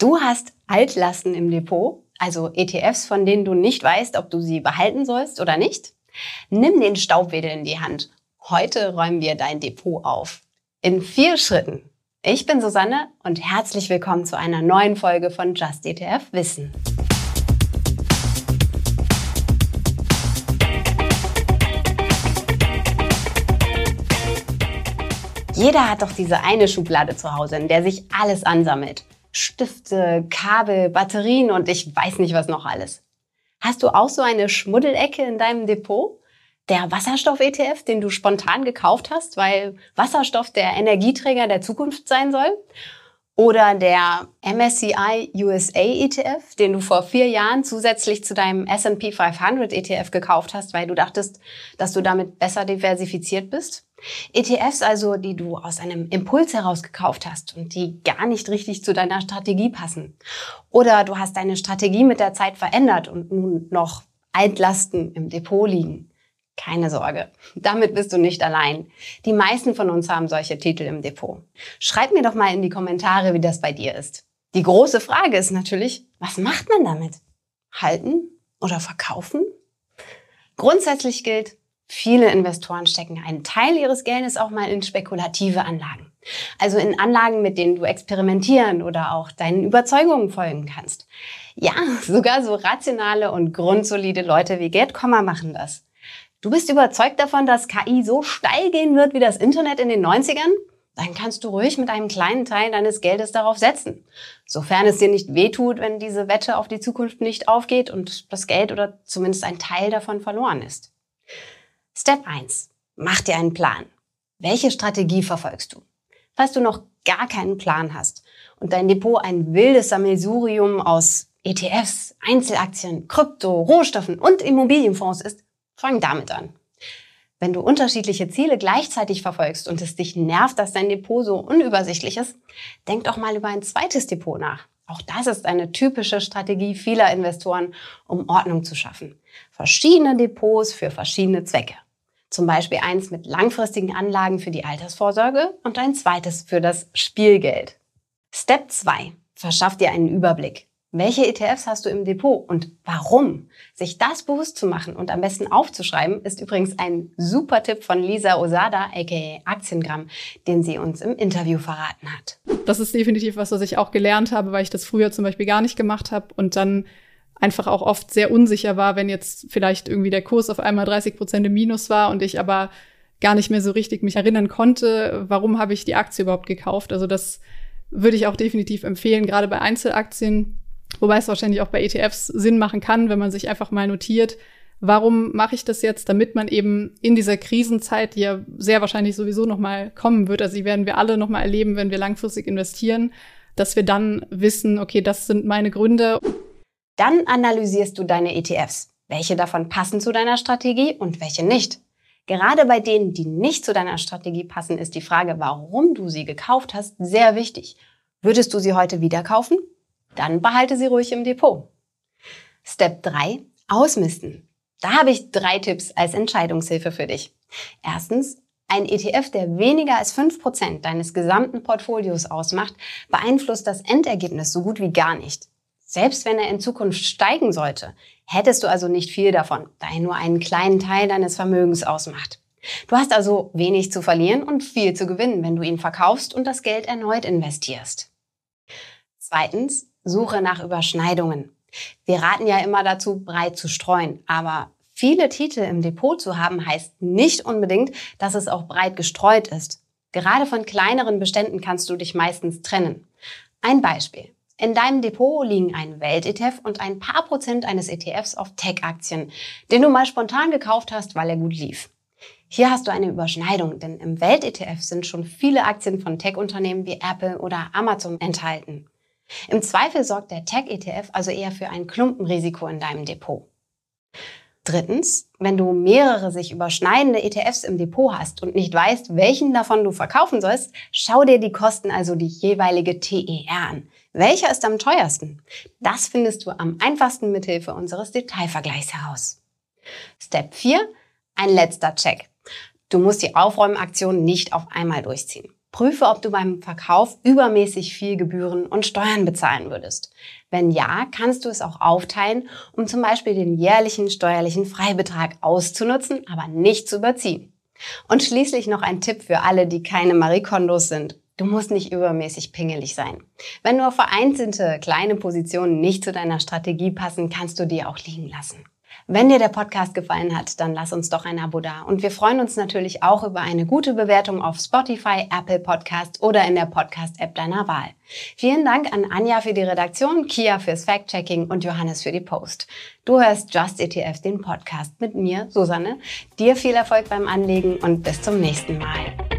Du hast Altlasten im Depot, also ETFs, von denen du nicht weißt, ob du sie behalten sollst oder nicht? Nimm den Staubwedel in die Hand. Heute räumen wir dein Depot auf. In vier Schritten. Ich bin Susanne und herzlich willkommen zu einer neuen Folge von Just ETF Wissen. Jeder hat doch diese eine Schublade zu Hause, in der sich alles ansammelt. Stifte, Kabel, Batterien und ich weiß nicht was noch alles. Hast du auch so eine Schmuddelecke in deinem Depot? Der Wasserstoff-ETF, den du spontan gekauft hast, weil Wasserstoff der Energieträger der Zukunft sein soll? Oder der MSCI USA ETF, den du vor vier Jahren zusätzlich zu deinem S&P 500 ETF gekauft hast, weil du dachtest, dass du damit besser diversifiziert bist? ETFs also, die du aus einem Impuls heraus gekauft hast und die gar nicht richtig zu deiner Strategie passen. Oder du hast deine Strategie mit der Zeit verändert und nun noch Altlasten im Depot liegen. Keine Sorge, damit bist du nicht allein. Die meisten von uns haben solche Titel im Depot. Schreib mir doch mal in die Kommentare, wie das bei dir ist. Die große Frage ist natürlich, was macht man damit? Halten oder verkaufen? Grundsätzlich gilt, viele Investoren stecken einen Teil ihres Geldes auch mal in spekulative Anlagen. Also in Anlagen, mit denen du experimentieren oder auch deinen Überzeugungen folgen kannst. Ja, sogar so rationale und grundsolide Leute wie Gerd Kommer machen das. Du bist überzeugt davon, dass KI so steil gehen wird wie das Internet in den 90ern? Dann kannst du ruhig mit einem kleinen Teil deines Geldes darauf setzen. Sofern es dir nicht wehtut, wenn diese Wette auf die Zukunft nicht aufgeht und das Geld oder zumindest ein Teil davon verloren ist. Step 1. Mach dir einen Plan. Welche Strategie verfolgst du? Falls du noch gar keinen Plan hast und dein Depot ein wildes Sammelsurium aus ETFs, Einzelaktien, Krypto, Rohstoffen und Immobilienfonds ist, Fang damit an. Wenn du unterschiedliche Ziele gleichzeitig verfolgst und es dich nervt, dass dein Depot so unübersichtlich ist, denk doch mal über ein zweites Depot nach. Auch das ist eine typische Strategie vieler Investoren, um Ordnung zu schaffen. Verschiedene Depots für verschiedene Zwecke. Zum Beispiel eins mit langfristigen Anlagen für die Altersvorsorge und ein zweites für das Spielgeld. Step 2. Verschaff dir einen Überblick. Welche ETFs hast du im Depot und warum? Sich das bewusst zu machen und am besten aufzuschreiben, ist übrigens ein super Tipp von Lisa Osada, aka Aktiengramm, den sie uns im Interview verraten hat. Das ist definitiv was, was ich auch gelernt habe, weil ich das früher zum Beispiel gar nicht gemacht habe und dann einfach auch oft sehr unsicher war, wenn jetzt vielleicht irgendwie der Kurs auf einmal 30 Prozent im Minus war und ich aber gar nicht mehr so richtig mich erinnern konnte, warum habe ich die Aktie überhaupt gekauft. Also das würde ich auch definitiv empfehlen, gerade bei Einzelaktien Wobei es wahrscheinlich auch bei ETFs Sinn machen kann, wenn man sich einfach mal notiert, warum mache ich das jetzt, damit man eben in dieser Krisenzeit, die ja sehr wahrscheinlich sowieso nochmal kommen wird, also die werden wir alle nochmal erleben, wenn wir langfristig investieren, dass wir dann wissen, okay, das sind meine Gründe. Dann analysierst du deine ETFs. Welche davon passen zu deiner Strategie und welche nicht? Gerade bei denen, die nicht zu deiner Strategie passen, ist die Frage, warum du sie gekauft hast, sehr wichtig. Würdest du sie heute wieder kaufen? Dann behalte sie ruhig im Depot. Step 3. Ausmisten. Da habe ich drei Tipps als Entscheidungshilfe für dich. Erstens, ein ETF, der weniger als 5% deines gesamten Portfolios ausmacht, beeinflusst das Endergebnis so gut wie gar nicht. Selbst wenn er in Zukunft steigen sollte, hättest du also nicht viel davon, da er nur einen kleinen Teil deines Vermögens ausmacht. Du hast also wenig zu verlieren und viel zu gewinnen, wenn du ihn verkaufst und das Geld erneut investierst. Zweitens, Suche nach Überschneidungen. Wir raten ja immer dazu, breit zu streuen, aber viele Titel im Depot zu haben heißt nicht unbedingt, dass es auch breit gestreut ist. Gerade von kleineren Beständen kannst du dich meistens trennen. Ein Beispiel. In deinem Depot liegen ein Welt-ETF und ein paar Prozent eines ETFs auf Tech-Aktien, den du mal spontan gekauft hast, weil er gut lief. Hier hast du eine Überschneidung, denn im Welt-ETF sind schon viele Aktien von Tech-Unternehmen wie Apple oder Amazon enthalten. Im Zweifel sorgt der Tech-ETF also eher für ein Klumpenrisiko in deinem Depot. Drittens, wenn du mehrere sich überschneidende ETFs im Depot hast und nicht weißt, welchen davon du verkaufen sollst, schau dir die Kosten, also die jeweilige TER an. Welcher ist am teuersten? Das findest du am einfachsten mithilfe unseres Detailvergleichs heraus. Step 4. Ein letzter Check. Du musst die Aufräumaktion nicht auf einmal durchziehen. Prüfe, ob du beim Verkauf übermäßig viel Gebühren und Steuern bezahlen würdest. Wenn ja, kannst du es auch aufteilen, um zum Beispiel den jährlichen steuerlichen Freibetrag auszunutzen, aber nicht zu überziehen. Und schließlich noch ein Tipp für alle, die keine Marie Kondos sind. Du musst nicht übermäßig pingelig sein. Wenn nur vereinzelte kleine Positionen nicht zu deiner Strategie passen, kannst du die auch liegen lassen. Wenn dir der Podcast gefallen hat, dann lass uns doch ein Abo da. Und wir freuen uns natürlich auch über eine gute Bewertung auf Spotify, Apple Podcast oder in der Podcast-App deiner Wahl. Vielen Dank an Anja für die Redaktion, Kia fürs Fact-Checking und Johannes für die Post. Du hörst Just ETF, den Podcast mit mir, Susanne. Dir viel Erfolg beim Anlegen und bis zum nächsten Mal.